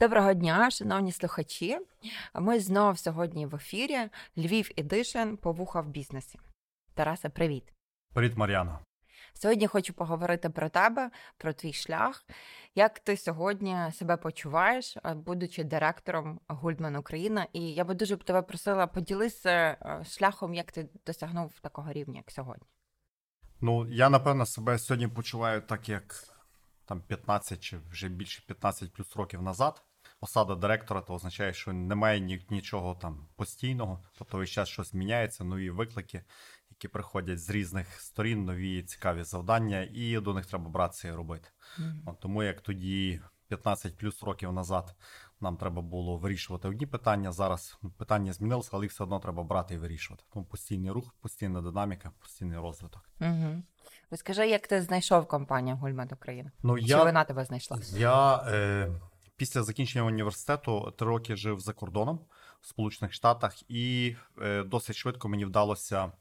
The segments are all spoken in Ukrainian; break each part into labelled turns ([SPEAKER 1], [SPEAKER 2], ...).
[SPEAKER 1] Доброго дня, шановні слухачі. Ми знов сьогодні в ефірі Львів Едишн повуха в бізнесі. Тарасе, привіт.
[SPEAKER 2] Привіт, Мар'яна.
[SPEAKER 1] Сьогодні хочу поговорити про тебе, про твій шлях. Як ти сьогодні себе почуваєш, будучи директором Гульдман Україна? І я би дуже б тебе просила поділися е, шляхом, як ти досягнув такого рівня, як сьогодні.
[SPEAKER 2] Ну, я напевно себе сьогодні почуваю так, як там 15 чи вже більше 15 плюс років назад посада директора, то означає, що немає ні, нічого там постійного, тобто весь час щось міняється, нові виклики, які приходять з різних сторін, нові цікаві завдання, і до них треба братися і робити. Mm-hmm. От, Тому як тоді 15 плюс років назад нам треба було вирішувати одні питання. Зараз питання змінилося, але їх все одно треба брати і вирішувати. Тому постійний рух, постійна динаміка, постійний розвиток.
[SPEAKER 1] Угу. Розкажи, як ти знайшов компанію Гульмет Україна?
[SPEAKER 2] Ну,
[SPEAKER 1] Чи
[SPEAKER 2] я,
[SPEAKER 1] вона тебе знайшла?
[SPEAKER 2] Я е, Після закінчення університету три роки жив за кордоном в Сполучених Штатах, і е, досить швидко мені вдалося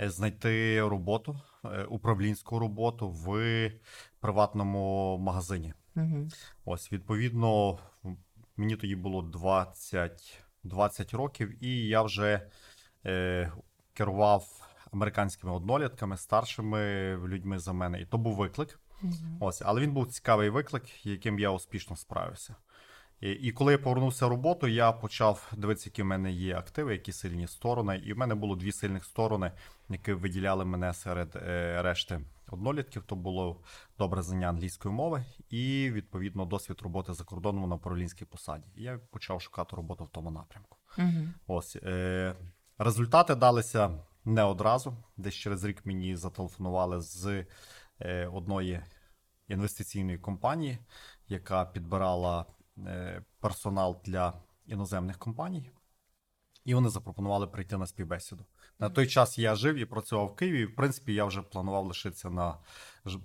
[SPEAKER 2] е, знайти роботу, е, управлінську роботу в приватному магазині. Угу. Ось, відповідно, мені тоді було 20 20 років, і я вже е, керував американськими однолітками, старшими людьми за мене. І то був виклик. Mm-hmm. Ось, але він був цікавий виклик, яким я успішно справився. І, і коли я повернувся в роботу, я почав дивитися, які в мене є активи, які сильні сторони. І в мене було дві сильних сторони, які виділяли мене серед е, решти однолітків. То було добре знання англійської мови і відповідно досвід роботи за кордоном на управлінській посаді. І я почав шукати роботу в тому напрямку. Mm-hmm. Ось е, результати далися не одразу. Десь через рік мені зателефонували з Е, одної інвестиційної компанії, яка підбирала е, персонал для іноземних компаній. І вони запропонували прийти на співбесіду. На той час я жив і працював в Києві. В принципі, я вже планував лишитися на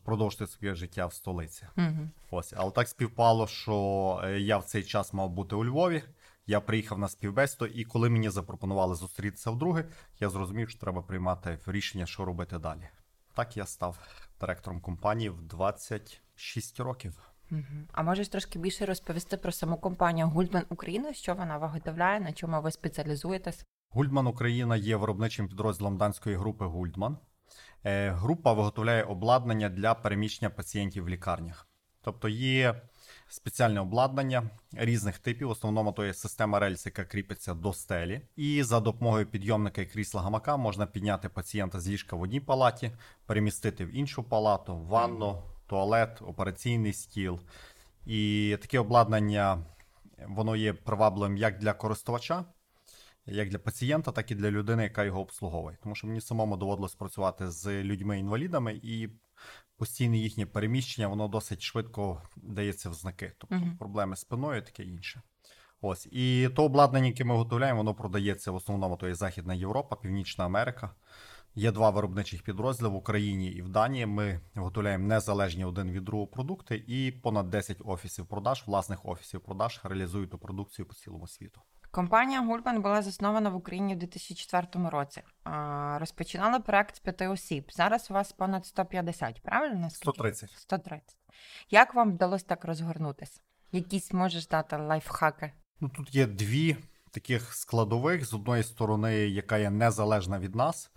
[SPEAKER 2] продовжити своє життя в столиці. Uh-huh. Ось, але так співпало, що е, я в цей час мав бути у Львові. Я приїхав на співбесіду, і коли мені запропонували зустрітися вдруге, я зрозумів, що треба приймати рішення, що робити далі. Так я став директором компанії в 26 років.
[SPEAKER 1] А можеш трошки більше розповісти про саму компанію Гульдман Україна, що вона виготовляє, на чому ви спеціалізуєтесь?
[SPEAKER 2] Гульдман Україна є виробничим підрозділом данської групи Гульдман. Е, група виготовляє обладнання для переміщення пацієнтів в лікарнях. Тобто є спеціальне обладнання різних типів. В основному то є система рельс, яка кріпиться до стелі. І за допомогою підйомника і крісла гамака можна підняти пацієнта з ліжка в одній палаті, перемістити в іншу палату, ванну, туалет, операційний стіл. І таке обладнання воно є привабливим як для користувача. Як для пацієнта, так і для людини, яка його обслуговує. Тому що мені самому доводилось працювати з людьми-інвалідами, і постійне їхнє переміщення, воно досить швидко дається в знаки. Тобто uh-huh. проблеми з спиною таке інше. Ось. І то обладнання, яке ми готуємо, воно продається в основному то є Західна Європа, Північна Америка. Є два виробничих підрозділи в Україні і в Данії. Ми виготовляємо незалежні один від другого продукти, і понад 10 офісів продаж, власних офісів продаж реалізують ту продукцію по цілому світу.
[SPEAKER 1] Компанія Гульбан була заснована в Україні в 2004 році. Розпочинала проект з п'яти осіб. Зараз у вас понад 150, правильно?
[SPEAKER 2] 130.
[SPEAKER 1] 130. Як вам вдалося так розгорнутися? Якісь можеш дати лайфхаки?
[SPEAKER 2] Ну тут є дві таких складових з одної сторони, яка є незалежна від нас.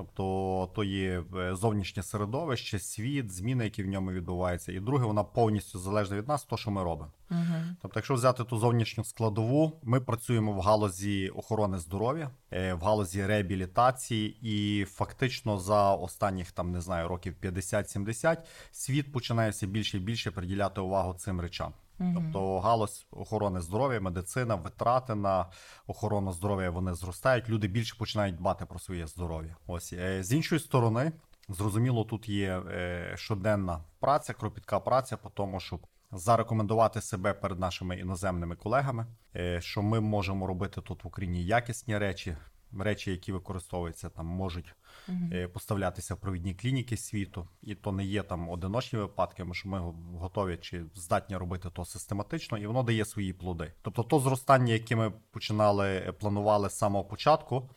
[SPEAKER 2] Тобто то є е, зовнішнє середовище, світ, зміни, які в ньому відбуваються. І друге, вона повністю залежна від нас, то що ми робимо. uh Тобто, якщо взяти ту зовнішню складову, ми працюємо в галузі охорони здоров'я, е, в галузі реабілітації, і фактично за останніх там не знаю років 50-70 світ починає все більше і більше приділяти увагу цим речам. Тобто галузь охорони здоров'я, медицина, витрати на охорону здоров'я вони зростають. Люди більше починають дбати про своє здоров'я. Ось е, з іншої сторони, зрозуміло, тут є е, щоденна праця, кропітка праця, по тому, щоб зарекомендувати себе перед нашими іноземними колегами, е, що ми можемо робити тут в Україні якісні речі речі, які використовуються, там можуть uh поставлятися в провідні клініки світу, і то не є там одиночні випадки, тому що ми готові чи здатні робити то систематично, і воно дає свої плоди. Тобто, то зростання, яке ми починали е, планували з самого початку,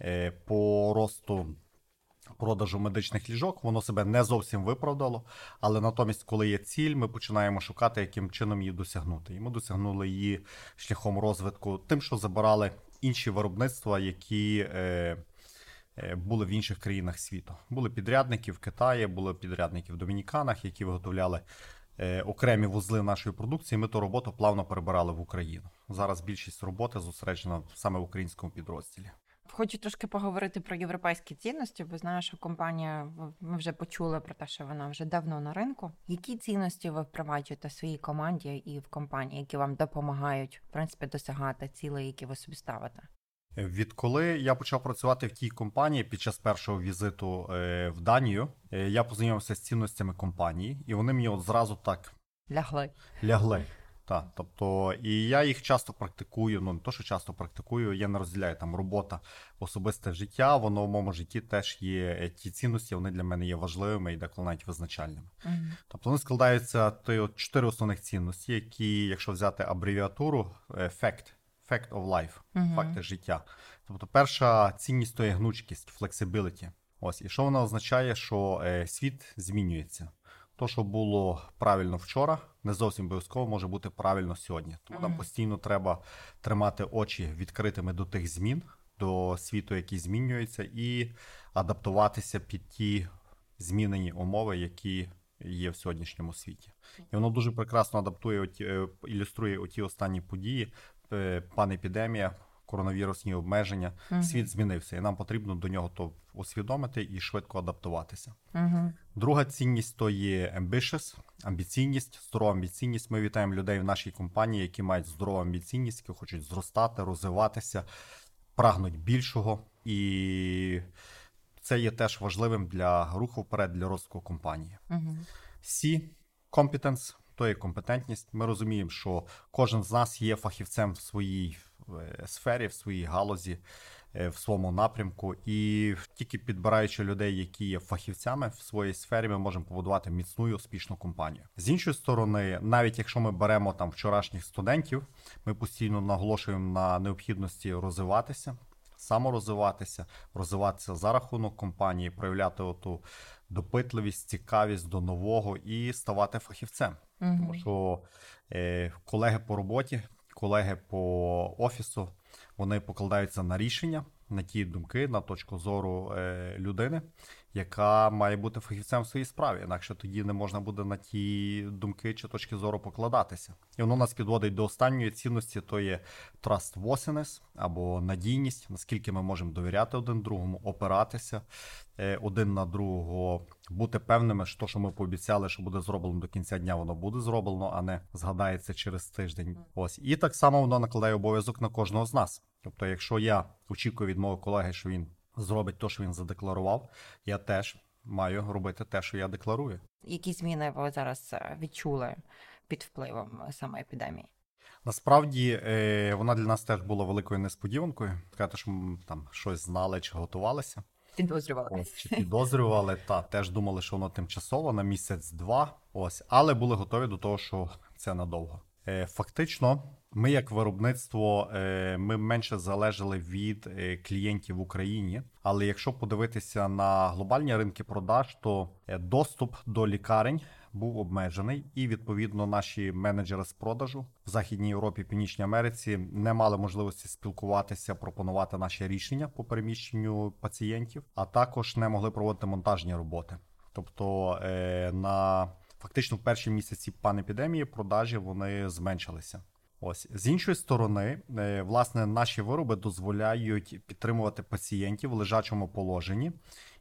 [SPEAKER 2] е, по росту продажу медичних ліжок, воно себе не зовсім виправдало. Але натомість, коли є ціль, ми починаємо шукати, яким чином її досягнути. І ми досягнули її шляхом розвитку, тим, що забирали інші виробництва, які. Е, е, були в інших країнах світу. Були підрядники в Китаї, були підрядники в Домініканах, які виготовляли е, окремі вузли нашої продукції. Ми ту роботу плавно перебирали в Україну. Зараз більшість роботи зосереджена саме в українському підрозділі.
[SPEAKER 1] Хочу трошки поговорити про європейські цінності, бо знаю, що компанія ми вже почули про те, що вона вже давно на ринку. Які цінності ви впроваджуєте в своїй команді і в компанії, які вам допомагають в принципі досягати цілей, які ви собі ставите?
[SPEAKER 2] Відколи я почав працювати в тій компанії під час першого візиту е, в Данію, е, я познайомився з цінностями компанії, і вони мені от зразу так
[SPEAKER 1] Лягли.
[SPEAKER 2] лягли. Так, тобто, і я їх часто практикую. Ну не то, що часто практикую, я не розділяю там робота, особисте життя. Воно в моєму житті теж є е, ті цінності. Вони для мене є важливими і деколи навіть визначальними.
[SPEAKER 1] Угу.
[SPEAKER 2] Тобто вони складаються ти от чотири основних цінності, які, якщо взяти абревіатуру, fact, fact of life,
[SPEAKER 1] Угу.
[SPEAKER 2] факти життя. Тобто, перша цінність то є гнучкість, flexibility. Ось, і що вона означає, що е, світ змінюється. То, що було правильно вчора, не зовсім обов'язково може бути правильно сьогодні. Тому нам постійно треба тримати очі відкритими до тих змін, до світу, який змінюється, і адаптуватися під ті змінені умови, які є в сьогоднішньому світі. І воно дуже прекрасно адаптує, е, ілюструє оті останні події, е, панепідемія, коронавірусні обмеження.
[SPEAKER 1] Мгм.
[SPEAKER 2] Світ змінився, і нам потрібно до нього то усвідомити і швидко адаптуватися.
[SPEAKER 1] Угу.
[SPEAKER 2] Друга цінність то є ambitious, амбіційність, здорова амбіційність. Ми вітаємо людей в нашій компанії, які мають здорову амбіційність, які хочуть зростати, розвиватися, прагнуть більшого. І це є теж важливим для руху вперед для розвитку компанії.
[SPEAKER 1] Угу.
[SPEAKER 2] C – competence, то є компетентність. Ми розуміємо, що кожен з нас є фахівцем в своїй е, сфері, в своїй галузі, е, в своєму напрямку. І тільки підбираючи людей, які є фахівцями в своїй сфері, ми можемо побудувати міцну і успішну компанію. З іншої сторони, навіть якщо ми беремо там вчорашніх студентів, ми постійно наголошуємо на необхідності розвиватися. Саморозвиватися, розвиватися за рахунок компанії, проявляти оту допитливість, цікавість до нового і ставати фахівцем. Тому
[SPEAKER 1] Угу.
[SPEAKER 2] що е, колеги по роботі, колеги по офісу, вони покладаються на рішення, на ті думки, на точку зору е, людини, яка має бути фахівцем в своїй справі. Інакше тоді не можна буде на ті думки чи точки зору покладатися. І воно нас підводить до останньої цінності: то є trustworthiness або надійність, наскільки ми можемо довіряти один другому, опиратися е, один на другого, бути певними, що то, що ми пообіцяли, що буде зроблено до кінця дня, воно буде зроблено, а не згадається через тиждень. Ось і так само воно накладає обов'язок на кожного з нас. Тобто, якщо я очікую від мого колеги, що він зробить те, що він задекларував, я теж маю робити те, що я декларую.
[SPEAKER 1] Які зміни ви зараз е, відчули під впливом е, саме епідемії?
[SPEAKER 2] Насправді е, вона для нас теж була великою несподіванкою. Сказати, що ми там щось знали чи готувалися.
[SPEAKER 1] Підозрювали.
[SPEAKER 2] Ось, чи підозрювали, та теж думали, що воно тимчасово на місяць-два. Ось, але були готові до того, що це надовго. Е, фактично, ми, як виробництво, е, ми менше залежали від е, клієнтів в Україні. Але якщо подивитися на глобальні ринки продаж, то доступ до лікарень був обмежений, і відповідно наші менеджери з продажу в Західній Європі, Північній Америці не мали можливості спілкуватися, пропонувати наші рішення по переміщенню пацієнтів, а також не могли проводити монтажні роботи. Тобто на фактично в перші місяці панепідемії продажі вони зменшилися. Ось з іншої сторони, е, власне, наші вироби дозволяють підтримувати пацієнтів в лежачому положенні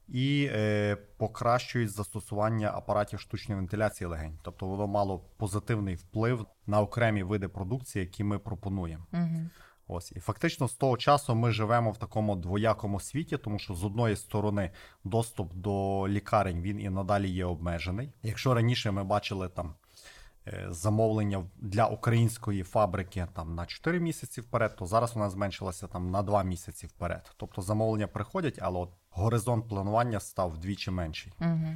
[SPEAKER 2] і е, покращують застосування апаратів штучної вентиляції легень. Тобто воно мало позитивний вплив на окремі види продукції, які ми пропонуємо.
[SPEAKER 1] Угу.
[SPEAKER 2] Ось і фактично з того часу ми живемо в такому двоякому світі, тому що з одної сторони доступ до лікарень він і надалі є обмежений. Якщо раніше ми бачили там е, замовлення для української фабрики там на 4 місяці вперед, то зараз вона зменшилася там на 2 місяці вперед. Тобто замовлення приходять, але от горизонт планування став вдвічі менший.
[SPEAKER 1] Угу.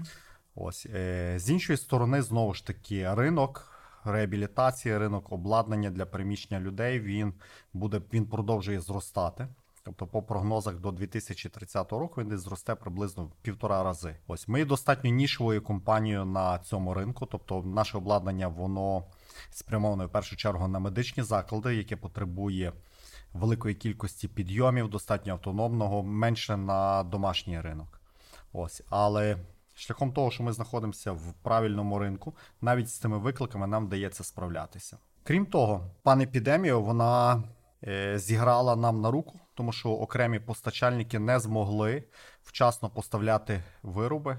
[SPEAKER 2] Ось е, з іншої сторони, знову ж таки, ринок реабілітації, ринок обладнання для переміщення людей. Він буде він продовжує зростати. Тобто, по прогнозах до 2030 року він десь зросте приблизно в півтора рази. Ось ми достатньо нішовою компанією на цьому ринку. Тобто, наше обладнання воно спрямоване в першу чергу на медичні заклади, яке потребує великої кількості підйомів, достатньо автономного, менше на домашній ринок. Ось, але шляхом того, що ми знаходимося в правильному ринку, навіть з цими викликами нам вдається справлятися. Крім того, панепідемія вона е, зіграла нам на руку, тому що окремі постачальники не змогли вчасно поставляти вироби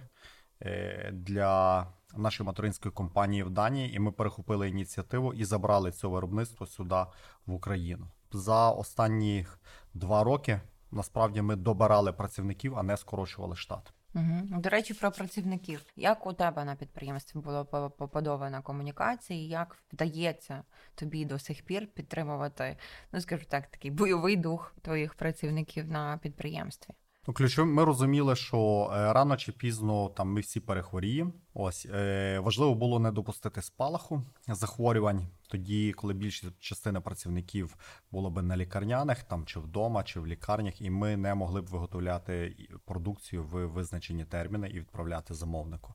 [SPEAKER 2] е, для нашої материнської компанії в Данії, і ми перехопили ініціативу і забрали це виробництво сюди в Україну. За останні два роки насправді ми добирали працівників, а не скорочували штат.
[SPEAKER 1] Угу. До речі, про працівників. Як у тебе на підприємстві було по- побудована комунікація, як вдається тобі до сих пір підтримувати, ну скажу так, такий бойовий дух твоїх працівників на підприємстві?
[SPEAKER 2] Ну, ключовим ми розуміли, що е, рано чи пізно там ми всі перехворіємо. Ось е, важливо було не допустити спалаху захворювань. Тоді, коли більша частина працівників було би на лікарняних, там чи вдома, чи в лікарнях, і ми не могли б виготовляти продукцію в визначені терміни і відправляти замовнику.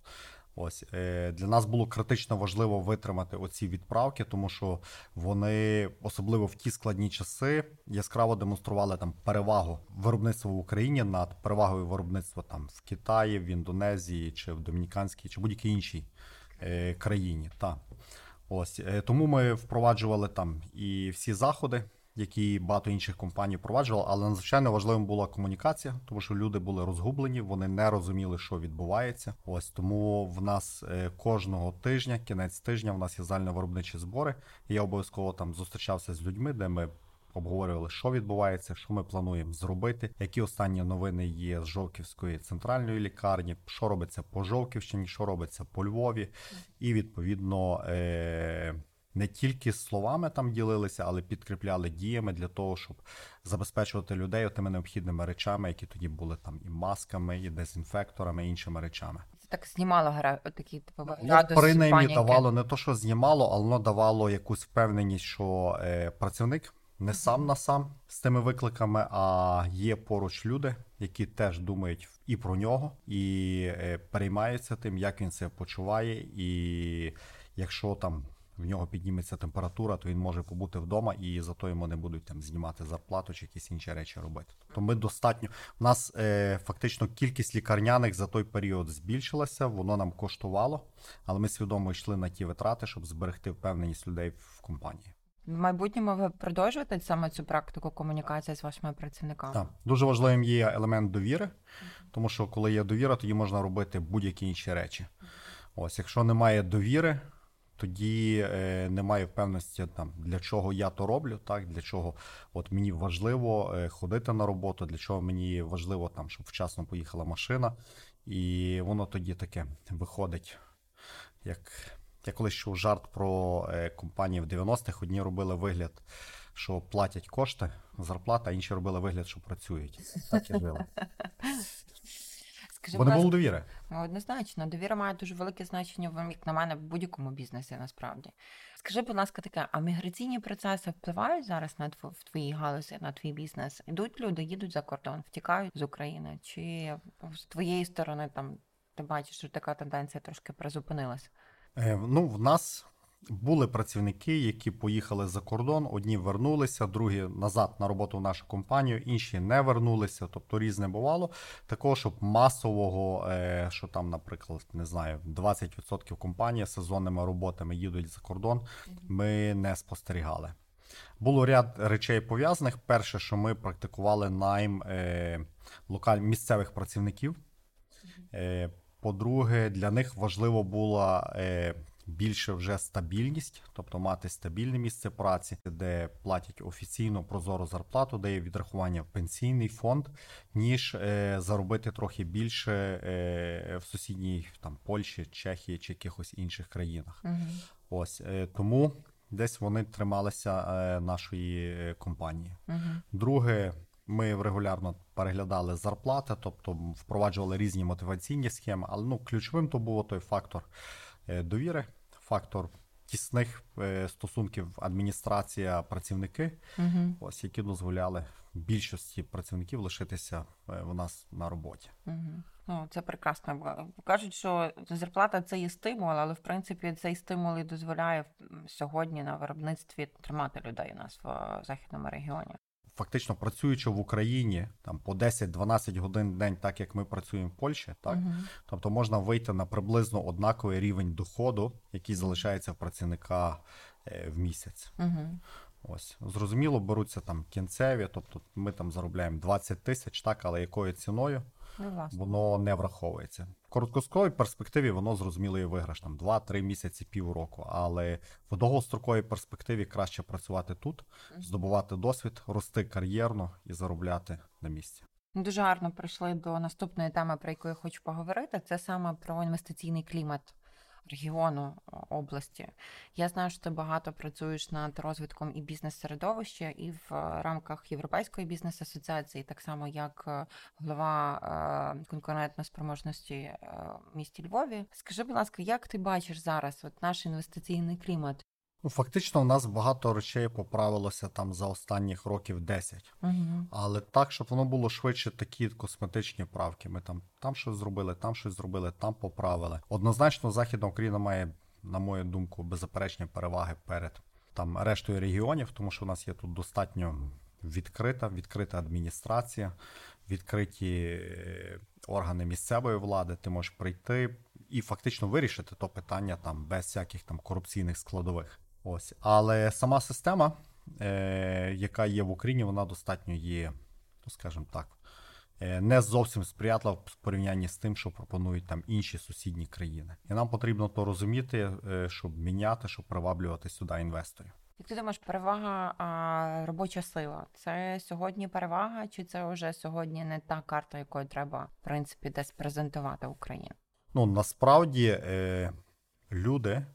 [SPEAKER 2] Ось е, для нас було критично важливо витримати оці відправки, тому що вони, особливо в ті складні часи, яскраво демонстрували там перевагу виробництва в Україні над перевагою виробництва там в Китаї, в Індонезії чи в Домініканській, чи будь-якій іншій е, країні. Та. Ось е, тому ми впроваджували там і всі заходи, які багато інших компаній впроваджували, але надзвичайно важливим була комунікація, тому що люди були розгублені, вони не розуміли, що відбувається. Ось тому в нас е, кожного тижня, кінець тижня, в нас є загальновиробничі збори. І я обов'язково там зустрічався з людьми, де ми. Обговорювали, що відбувається, що ми плануємо зробити, які останні новини є з Жовківської центральної лікарні, що робиться по Жовківщині, що робиться по Львові, і відповідно е- не тільки словами там ділилися, але підкріпляли діями для того, щоб забезпечувати людей тими необхідними речами, які тоді були там і масками, і дезінфекторами, і іншими речами.
[SPEAKER 1] Це так знімало гра такі типу
[SPEAKER 2] Ну, принаймні
[SPEAKER 1] паніки.
[SPEAKER 2] давало не то, що знімало, але воно давало якусь впевненість, що е, працівник не сам на сам з тими викликами, а є поруч люди, які теж думають і про нього, і е, переймаються тим, як він себе почуває, і якщо там. В нього підніметься температура, то він може побути вдома, і зато йому не будуть там знімати зарплату чи якісь інші речі робити. Тобто ми достатньо. У нас е, фактично кількість лікарняних за той період збільшилася, воно нам коштувало, але ми свідомо йшли на ті витрати, щоб зберегти впевненість людей в компанії.
[SPEAKER 1] В майбутньому ви продовжуєте саме цю практику комунікації з вашими працівниками?
[SPEAKER 2] Так. Дуже важливим є елемент довіри, тому що коли є довіра, тоді можна робити будь-які інші речі. Ось, якщо немає довіри, тоді е, немає впевненості там для чого я то роблю, так для чого от мені важливо е, ходити на роботу, для чого мені важливо там, щоб вчасно поїхала машина, і воно тоді таке виходить, як я колись чув жарт про е, компанії в 90-х. Одні робили вигляд, що платять кошти, зарплата, а інші робили вигляд, що працюють. Так і жили.
[SPEAKER 1] Скажи,
[SPEAKER 2] Бо не було довіри.
[SPEAKER 1] ну, однозначно, довіра має дуже велике значення, як на мене, в будь-якому бізнесі насправді. Скажи, будь ласка, таке, а міграційні процеси впливають зараз на тв- в твоїй галузі, на твій бізнес? Ідуть люди, їдуть за кордон, втікають з України? Чи з твоєї сторони там ти бачиш, що така тенденція трошки призупинилася?
[SPEAKER 2] Е, Ну, в нас були працівники, які поїхали за кордон. Одні вернулися, другі назад на роботу в нашу компанію, інші не вернулися. Тобто різне бувало. Такого, щоб масового, е, що там, наприклад, не знаю, 20% компанії сезонними роботами їдуть за кордон, ми не спостерігали. Було ряд речей пов'язаних. Перше, що ми практикували найм е, локаль... місцевих працівників. Е, по-друге, для них важливо була е, більше вже стабільність, тобто мати стабільне місце праці, де платять офіційно прозору зарплату, де є відрахування в пенсійний фонд, ніж е, заробити трохи більше е, в сусідній там Польщі, Чехії чи якихось інших країнах.
[SPEAKER 1] Угу.
[SPEAKER 2] Ось е, тому десь вони трималися е, нашої е, компанії.
[SPEAKER 1] Угу.
[SPEAKER 2] Друге, ми регулярно переглядали зарплати, тобто впроваджували різні мотиваційні схеми, але ну, ключовим то був той фактор довіри, фактор тісних е, стосунків адміністрація працівники,
[SPEAKER 1] Угу.
[SPEAKER 2] ось які дозволяли більшості працівників лишитися е, в нас на роботі.
[SPEAKER 1] Угу. Ну, це прекрасно. Кажуть, що зарплата це є стимул, але в принципі цей стимул і дозволяє сьогодні на виробництві тримати людей у нас в е, західному регіоні.
[SPEAKER 2] Фактично працюючи в Україні там по 10-12 годин в день, так як ми працюємо в Польщі, так
[SPEAKER 1] Мгм.
[SPEAKER 2] тобто можна вийти на приблизно однаковий рівень доходу, який залишається в працівника е, в місяць.
[SPEAKER 1] Мгм.
[SPEAKER 2] Ось зрозуміло, беруться там кінцеві, тобто ми там заробляємо 20 тисяч, так, але якою ціною
[SPEAKER 1] Ну,
[SPEAKER 2] воно не враховується. В короткостроковій перспективі воно зрозуміло і виграш там 2-3 місяці, півроку. Але в довгостроковій перспективі краще працювати тут, здобувати досвід, рости кар'єрно і заробляти на місці.
[SPEAKER 1] Ну, Дуже гарно прийшли до наступної теми, про яку я хочу поговорити. Це саме про інвестиційний клімат регіону області. Я знаю, що ти багато працюєш над розвитком і бізнес-середовища, і в е, рамках Європейської бізнес-асоціації, так само як е, голова конкурентної конкурентно-спроможності е, в місті Львові. Скажи, будь ласка, як ти бачиш зараз от наш інвестиційний клімат?
[SPEAKER 2] Ну, фактично, у нас багато речей поправилося там за останніх років 10.
[SPEAKER 1] Угу.
[SPEAKER 2] Але так, щоб воно було швидше такі косметичні правки. Ми там, там щось зробили, там щось зробили, там поправили. Однозначно, Західна Україна має, на мою думку, беззаперечні переваги перед там рештою регіонів, тому що у нас є тут достатньо відкрита, відкрита адміністрація, відкриті е, органи місцевої влади. Ти можеш прийти і фактично вирішити то питання там без всяких там корупційних складових. Ось, але сама система, е, яка є в Україні, вона достатньо є, ну скажімо так, е, не зовсім сприятлива в порівнянні з тим, що пропонують там інші сусідні країни. І нам потрібно то розуміти, е, щоб міняти, щоб приваблювати сюди інвесторів.
[SPEAKER 1] Як ти думаєш, перевага а, робоча сила це сьогодні перевага, чи це вже сьогодні не та карта, якою треба в принципі десь презентувати Україну?
[SPEAKER 2] Ну насправді е, люди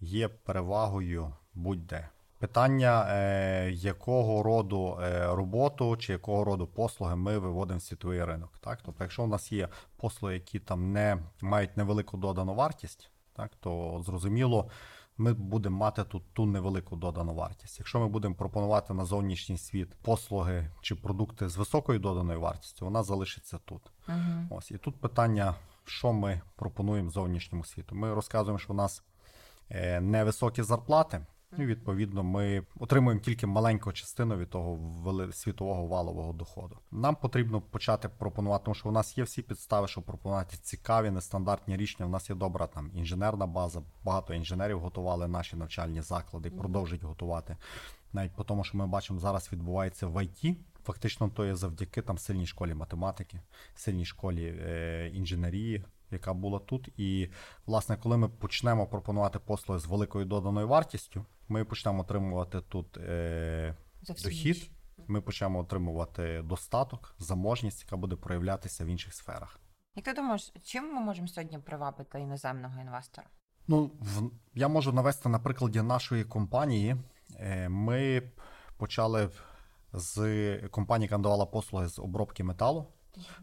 [SPEAKER 2] є перевагою будь-де. Питання, е, якого роду е, роботу чи якого роду послуги ми виводимо в світовий ринок. Так? Тобто, якщо у нас є послуги, які там не мають невелику додану вартість, так, то зрозуміло, ми будемо мати тут ту невелику додану вартість. Якщо ми будемо пропонувати на зовнішній світ послуги чи продукти з високою доданою вартістю, вона залишиться тут.
[SPEAKER 1] Угу.
[SPEAKER 2] Ось і тут питання, що ми пропонуємо зовнішньому світу. Ми розказуємо, що у нас невисокі зарплати. І, відповідно, ми отримуємо тільки маленьку частину від того світового валового доходу. Нам потрібно почати пропонувати, тому що у нас є всі підстави, щоб пропонувати цікаві, нестандартні рішення. У нас є добра там інженерна база. Багато інженерів готували наші навчальні заклади, продовжують готувати. Навіть по тому, що ми бачимо, зараз відбувається в ІТ. Фактично, то є завдяки там сильній школі математики, сильній школі е, інженерії, яка була тут. І, власне, коли ми почнемо пропонувати послуги з великою доданою вартістю, ми почнемо отримувати тут е,
[SPEAKER 1] Зовсім
[SPEAKER 2] дохід,
[SPEAKER 1] інші.
[SPEAKER 2] ми почнемо отримувати достаток, заможність, яка буде проявлятися в інших сферах.
[SPEAKER 1] Як ти думаєш, чим ми можемо сьогодні привабити іноземного інвестора?
[SPEAKER 2] Ну, в, я можу навести на прикладі нашої компанії. Е, Ми почали з компанії, яка надавала послуги з обробки металу.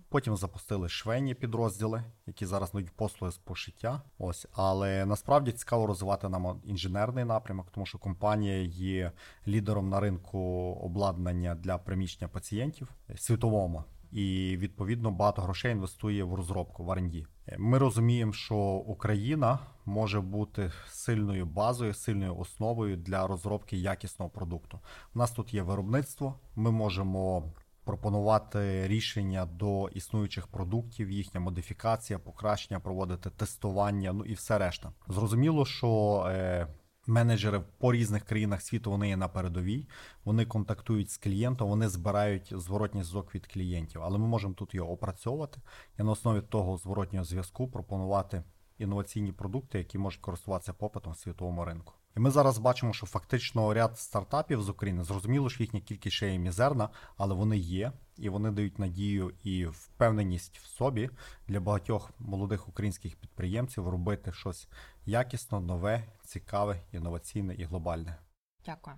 [SPEAKER 2] Потім запустили швейні підрозділи, які зараз надають послуги з пошиття. Ось, але насправді цікаво розвивати нам інженерний напрямок, тому що компанія є лідером на ринку обладнання для приміщення пацієнтів світовому. І відповідно багато грошей інвестує в розробку в R&D. Ми розуміємо, що Україна може бути сильною базою, сильною основою для розробки якісного продукту. У нас тут є виробництво. Ми можемо пропонувати рішення до існуючих продуктів, їхня модифікація, покращення, проводити тестування, ну і все решта. Зрозуміло, що е, менеджери по різних країнах світу вони є на передовій, вони контактують з клієнтом, вони збирають зворотній зв'язок від клієнтів, але ми можемо тут його опрацьовувати і на основі того зворотнього зв'язку пропонувати інноваційні продукти, які можуть користуватися попитом світовому ринку. І ми зараз бачимо, що фактично ряд стартапів з України зрозуміло, що їхня кількість ще є мізерна, але вони є, і вони дають надію і впевненість в собі для багатьох молодих українських підприємців робити щось якісно, нове, цікаве, інноваційне і глобальне.
[SPEAKER 1] Дякую.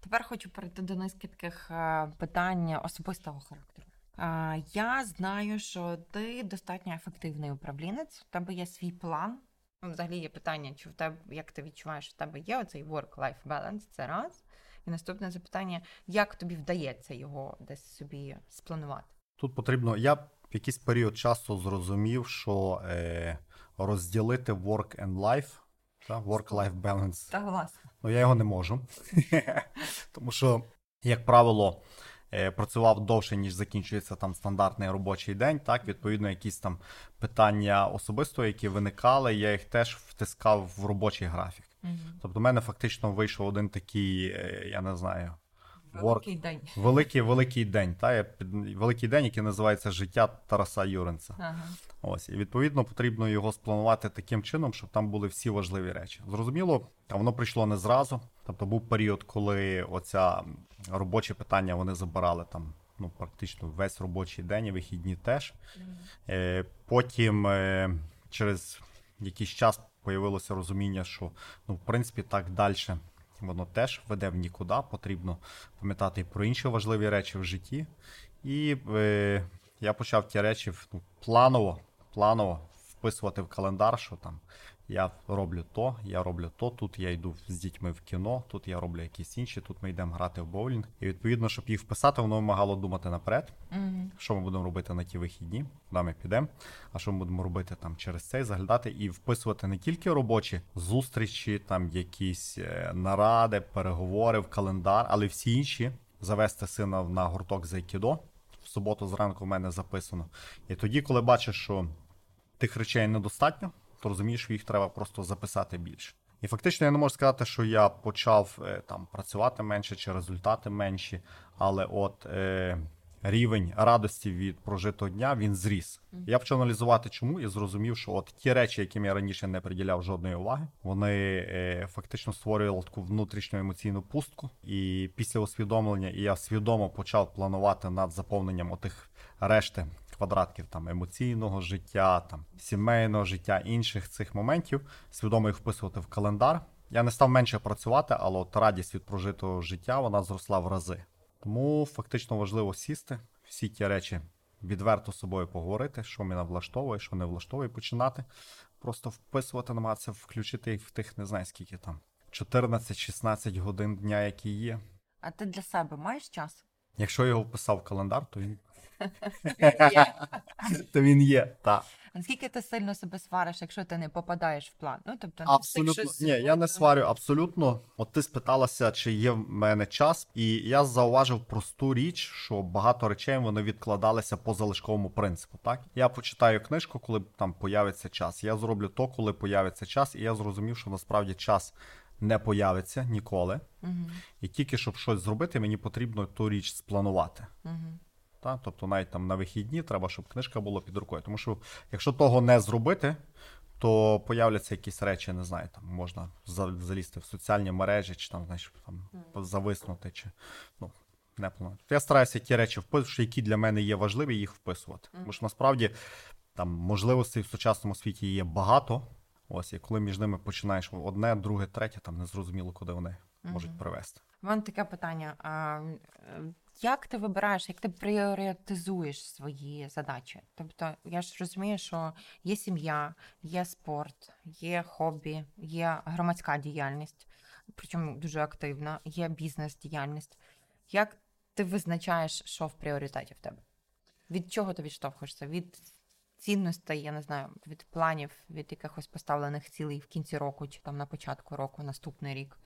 [SPEAKER 1] Тепер хочу перейти до низки таких е, питань особистого характеру. Е, Я знаю, що ти достатньо ефективний управлінець, в тебе є свій план, Ну, взагалі є питання, чи в тебе, як ти відчуваєш, в тебе є оцей work-life balance, це раз. І наступне запитання: як тобі вдається його десь собі спланувати?
[SPEAKER 2] Тут потрібно. Я в якийсь період часу зрозумів, що е, розділити work and life, та, work-life balance,
[SPEAKER 1] Та власне.
[SPEAKER 2] ну я його не можу. Тому що, як правило, працював довше, ніж закінчується там стандартний робочий день. Так, відповідно, якісь там питання особисто, які виникали, я їх теж втискав в робочий графік. Тобто, в мене фактично вийшов один такий, е, я не знаю,
[SPEAKER 1] Великий день.
[SPEAKER 2] великий великий день. Та я під великий день, який називається Життя Тараса Юренца.
[SPEAKER 1] Ага.
[SPEAKER 2] Ось і відповідно потрібно його спланувати таким чином, щоб там були всі важливі речі. Зрозуміло, а воно прийшло не зразу. Тобто був період, коли оця робочі питання вони забирали там. Ну, практично весь робочий день і вихідні теж. Е, потім е, через якийсь час появилося розуміння, що ну, в принципі так далі воно теж веде в нікуди. Потрібно пам'ятати про інші важливі речі в житті. І е, я почав ті речі ну, планово, планово вписувати в календар, що там я роблю то, я роблю то, тут я йду з дітьми в кіно, тут я роблю якісь інші, тут ми йдемо грати в боулінг. І відповідно, щоб їх вписати, воно вимагало думати наперед,
[SPEAKER 1] Угу.
[SPEAKER 2] що ми будемо робити на ті вихідні, куди ми підемо, а що ми будемо робити там через цей, заглядати і вписувати не тільки робочі зустрічі, там якісь е, наради, переговори в календар, але всі інші завести сина на гурток з айкідо. В суботу зранку в мене записано. І тоді, коли бачиш, що тих речей недостатньо, то розумієш, що їх треба просто записати більше. І фактично я не можу сказати, що я почав е, там працювати менше чи результати менші, але от е, рівень радості від прожитого дня він зріс. Я почав аналізувати, чому і зрозумів, що от ті речі, яким я раніше не приділяв жодної уваги, вони е, фактично створювали таку внутрішню емоційну пустку. І після усвідомлення і я свідомо почав планувати над заповненням отих решти квадратків там емоційного життя, там сімейного життя, інших цих моментів, свідомо їх вписувати в календар. Я не став менше працювати, але от радість від прожитого життя вона зросла в рази. Тому фактично важливо сісти, всі ті речі відверто з собою поговорити, що мене влаштовує, що не влаштовує, починати просто вписувати, намагатися включити їх в тих, не знаю скільки там 14-16 годин дня, які є.
[SPEAKER 1] А ти для себе маєш час?
[SPEAKER 2] Якщо я його вписав в календар, то він, то він є. Так.
[SPEAKER 1] Наскільки ти сильно себе свариш, якщо ти не попадаєш в план? Ну, тобто, не
[SPEAKER 2] Абсолютно
[SPEAKER 1] щось
[SPEAKER 2] ні, я не сварю абсолютно. От ти спиталася, чи є в мене час, і я зауважив просту річ, що багато речей вони відкладалися по залишковому принципу. Так я почитаю книжку, коли там появиться час. Я зроблю то, коли появиться час, і я зрозумів, що насправді час не появиться ніколи.
[SPEAKER 1] Мгм,
[SPEAKER 2] І тільки щоб щось зробити, мені потрібно ту річ спланувати.
[SPEAKER 1] мгм.
[SPEAKER 2] Та? Тобто навіть там на вихідні треба, щоб книжка була під рукою. Тому що якщо того не зробити, то появляться якісь речі, не знаю, там можна залізти в соціальні мережі, чи там, знаєш, там зависнути, чи ну. Не планую. Я стараюся ті речі вписувати, які для мене є важливі, їх вписувати. Тому що насправді там можливостей в сучасному світі є багато. Ось, і коли між ними починаєш одне, друге, третє, там незрозуміло, куди вони можуть привести.
[SPEAKER 1] У мене таке питання. А, як ти вибираєш, як ти пріоритизуєш свої задачі? Тобто, я ж розумію, що є сім'я, є спорт, є хобі, є громадська діяльність, причому дуже активна, є бізнес-діяльність. Як ти визначаєш, що в пріоритеті в тебе? Від чого ти відштовхуєшся? Від цінностей, я не знаю, від планів, від якихось поставлених цілей в кінці року чи там на початку року, наступний рік.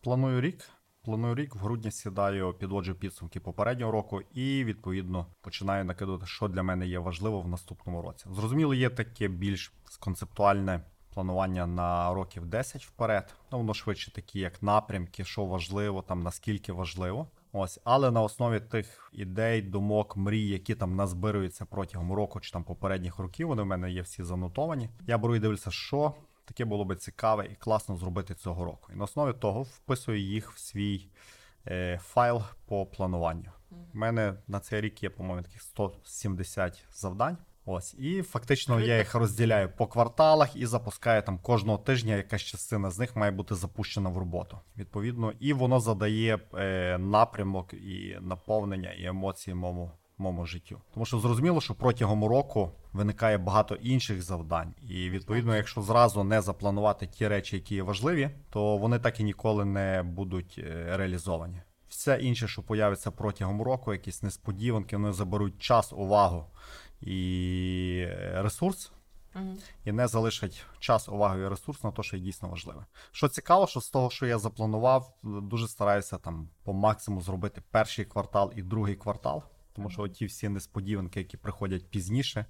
[SPEAKER 2] Планую рік. Планую рік, в грудні сідаю, підводжу підсумки попереднього року і відповідно починаю накидувати, що для мене є важливо в наступному році. Зрозуміло, є таке більш концептуальне планування на років 10 вперед. Ну, воно швидше такі, як напрямки, що важливо, там наскільки важливо. Ось, але на основі тих ідей, думок, мрій, які там назбируються протягом року чи там попередніх років, вони в мене є всі занотовані. Я беру і дивлюся, що таке було би цікаве і класно зробити цього року. І на основі того вписую їх в свій е, файл по плануванню. У мене на цей рік є, по-моєму, таких 170 завдань. Ось, і фактично я їх розділяю по кварталах і запускаю там кожного тижня. Якась частина з них має бути запущена в роботу. Відповідно, і воно задає е, напрямок і наповнення, і емоції моєму моєму життю. Тому що зрозуміло, що протягом року виникає багато інших завдань, і відповідно, якщо зразу не запланувати ті речі, які є важливі, то вони так і ніколи не будуть е, реалізовані. Все інше, що появиться протягом року, якісь несподіванки, вони заберуть час, увагу і ресурс, і не залишать час, увагу і ресурс на те, що є дійсно важливе. Що цікаво, що з того, що я запланував, дуже стараюся там по максимуму зробити перший квартал і другий квартал, тому що ті всі несподіванки, які приходять пізніше,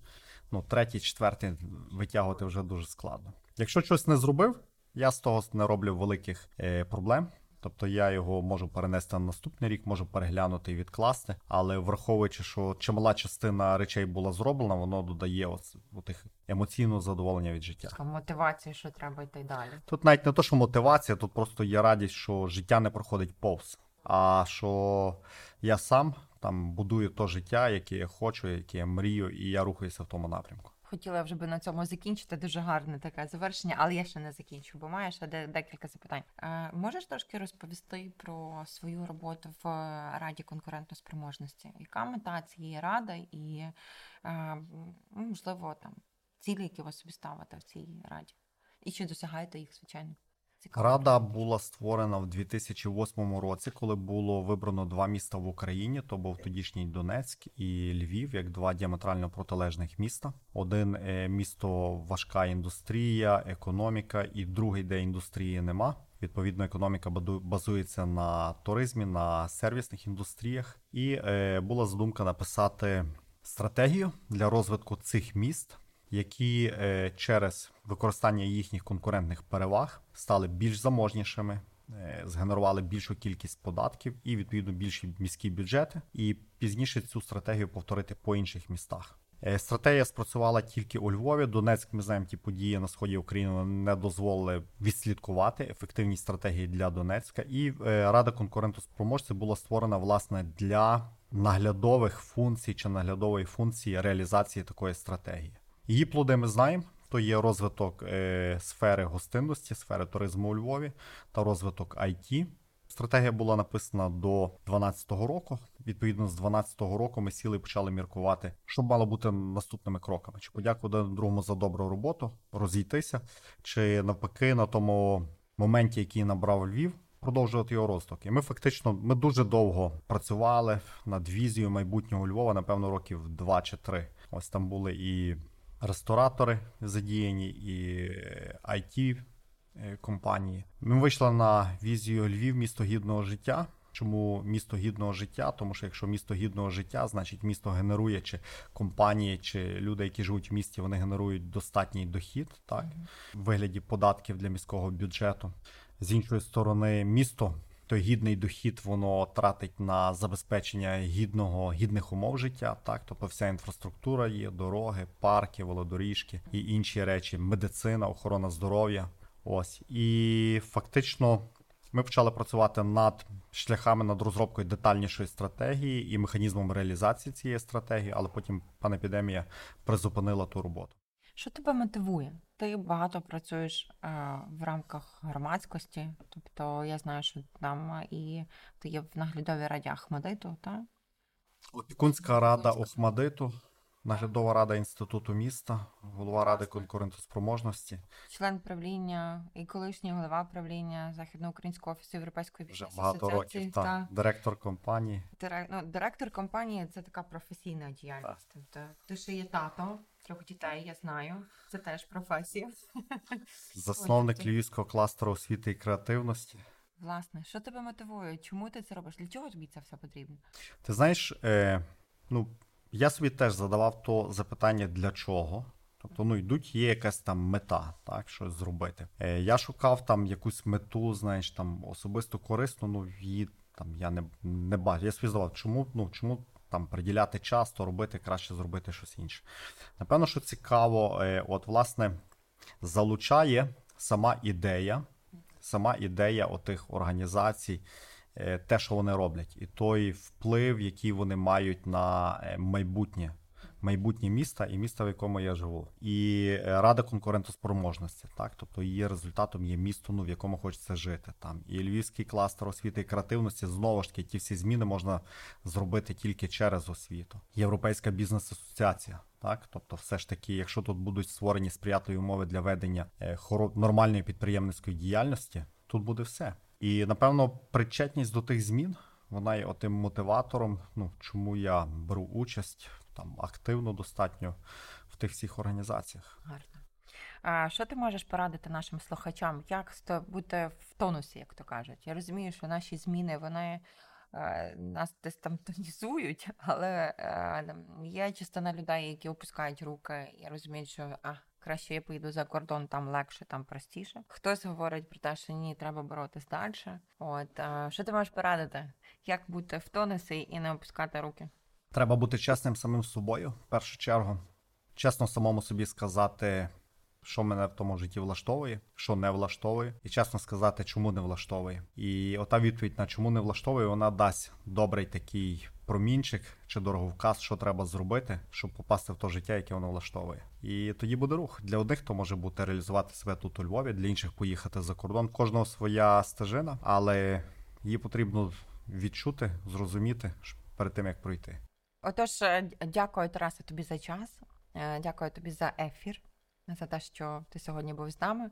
[SPEAKER 2] ну третій, четвертий витягувати вже дуже складно. Якщо щось не зробив, я з того не роблю великих е, проблем. Тобто я його можу перенести на наступний рік, можу переглянути і відкласти, але враховуючи, що чимала частина речей була зроблена, воно додає от, отих емоційного задоволення від життя.
[SPEAKER 1] Мотивація, що треба йти далі.
[SPEAKER 2] Тут навіть не то, що мотивація, тут просто є радість, що життя не проходить повз. А що я сам там будую то життя, яке я хочу, яке я мрію, і я рухаюся в тому напрямку.
[SPEAKER 1] Хотіла вже би на цьому закінчити. Дуже гарне таке завершення, але я ще не закінчу, бо маю ще де- декілька запитань. Е, можеш трошки розповісти про свою роботу в Раді конкурентоспроможності? Яка мета цієї ради і, е, можливо, там цілі, які ви собі ставите в цій раді? І чи досягаєте їх, звичайно?
[SPEAKER 2] Рада була створена в 2008 році, коли було вибрано два міста в Україні. То був тодішній Донецьк і Львів, як два діаметрально протилежних міста. Один е, місто важка індустрія, економіка, і другий, де індустрії нема. Відповідно, економіка базується на туризмі, на сервісних індустріях. І е, була задумка написати стратегію для розвитку цих міст, які е, через використання їхніх конкурентних переваг стали більш заможнішими, е, згенерували більшу кількість податків і відповідно більші міські бюджети, і пізніше цю стратегію повторити по інших містах. Е, Стратегія спрацювала тільки у Львові. Донецьк, ми знаємо, ті події на сході України не дозволили відслідкувати ефективні стратегії для Донецька. І Рада конкурентоспроможності була створена власне для наглядових функцій чи наглядової функції реалізації такої стратегії. Її плоди ми знаємо. То є розвиток е, сфери гостинності, сфери туризму у Львові та розвиток IT. Стратегія була написана до 2012 року. Відповідно, з 2012 року ми сіли і почали міркувати, що мало бути наступними кроками: чи подякувати другому за добру роботу, розійтися, чи навпаки на тому моменті, який набрав Львів, продовжувати його розвиток. І ми фактично ми дуже довго працювали над візією майбутнього Львова, напевно, років 2 чи 3. Ось там були і ресторатори задіяні, і IT е, компанії. Ми вийшли на візію Львів, місто гідного життя. Чому місто гідного життя? Тому що якщо місто гідного життя, значить місто генерує чи компанії, чи люди, які живуть в місті, вони генерують достатній дохід, так в вигляді податків для міського бюджету. З іншої сторони, місто той гідний дохід воно тратить на забезпечення гідного гідних умов життя. Так, тобто вся інфраструктура є, дороги, парки, велодоріжки і інші речі, медицина, охорона здоров'я. Ось і фактично. Ми почали працювати над шляхами над розробкою детальнішої стратегії і механізмом реалізації цієї стратегії, але потім панепідемія призупинила ту роботу.
[SPEAKER 1] Що тебе мотивує? Ти багато працюєш е, в рамках громадськості, тобто я знаю, що там е, і ти є в наглядовій раді Ахмадиту, так?
[SPEAKER 2] Опікунська рада Охмадиту, наглядова рада інституту міста, голова ради конкурентоспроможності.
[SPEAKER 1] Член правління і колишній голова правління Західноукраїнського офісу Європейської
[SPEAKER 2] Вже багато років. Та, директор компанії.
[SPEAKER 1] Дирек- ну, директор компанії це така професійна діяльність. Тобто ти ще є тато трьох дітей, я знаю. Це теж професія.
[SPEAKER 2] Засновник Львівського кластеру освіти і креативності.
[SPEAKER 1] Власне, що тебе мотивує? Чому ти це робиш? Для чого тобі це все потрібно?
[SPEAKER 2] Ти знаєш, е, ну, я собі теж задавав то запитання для чого. Тобто, ну, йдуть, є якась там мета, так, щось зробити. Е, я шукав там якусь мету, знаєш, там особисто корисну, ну, її там я не, не бачу. Я собі задавав, чому, ну, чому там приділяти час, то робити, краще зробити щось інше. Напевно, що цікаво, е, от, власне, залучає сама ідея, сама ідея отих організацій, те, що вони роблять, і той вплив, який вони мають на е, майбутнє майбутнє міста і міста, в якому я живу. І е, рада конкурентоспроможності, так тобто її результатом є місто, ну в якому хочеться жити. Там і львівський кластер освіти і креативності знову ж таки ті всі зміни можна зробити тільки через освіту. Європейська бізнес-асоціація. Так, тобто, все ж таки, якщо тут будуть створені сприятливі умови для ведення е, нормальної підприємницької діяльності, тут буде все. І напевно, причетність до тих змін вона є отим мотиватором. Ну чому я беру участь там активно достатньо в тих всіх організаціях.
[SPEAKER 1] Гарно. А що ти можеш порадити нашим слухачам? Як бути в тонусі, як то кажуть? Я розумію, що наші зміни вони е, нас десь там тонізують, але е, є частина людей, які опускають руки і розуміють, що а, краще я поїду за кордон, там легше, там простіше. Хтось говорить про те, що ні, треба боротись далі. От е, що ти можеш порадити? Як бути в тонусі і не опускати руки?
[SPEAKER 2] Треба бути чесним самим собою, в першу чергу. Чесно самому собі сказати, що мене в тому житті влаштовує, що не влаштовує, і чесно сказати, чому не влаштовує. І ота відповідь на чому не влаштовує, вона дасть добрий такий промінчик чи дороговказ, що треба зробити, щоб попасти в те життя, яке воно влаштовує. І тоді буде рух. Для одних то може бути реалізувати себе тут у Львові, для інших поїхати за кордон. Кожного своя стежина, але її потрібно відчути, зрозуміти перед тим як пройти.
[SPEAKER 1] Отож, е, дякую, Тарасе, тобі за час. Е, Дякую тобі за ефір, за те, що ти сьогодні був з нами.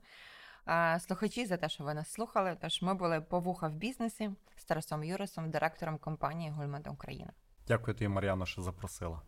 [SPEAKER 1] Слухачі за те, що ви нас слухали. Тож ми були по вуха в бізнесі з Тарасом Юрисом, директором компанії Гульмет Україна.
[SPEAKER 2] Дякую тобі, Мар'яно, що запросила.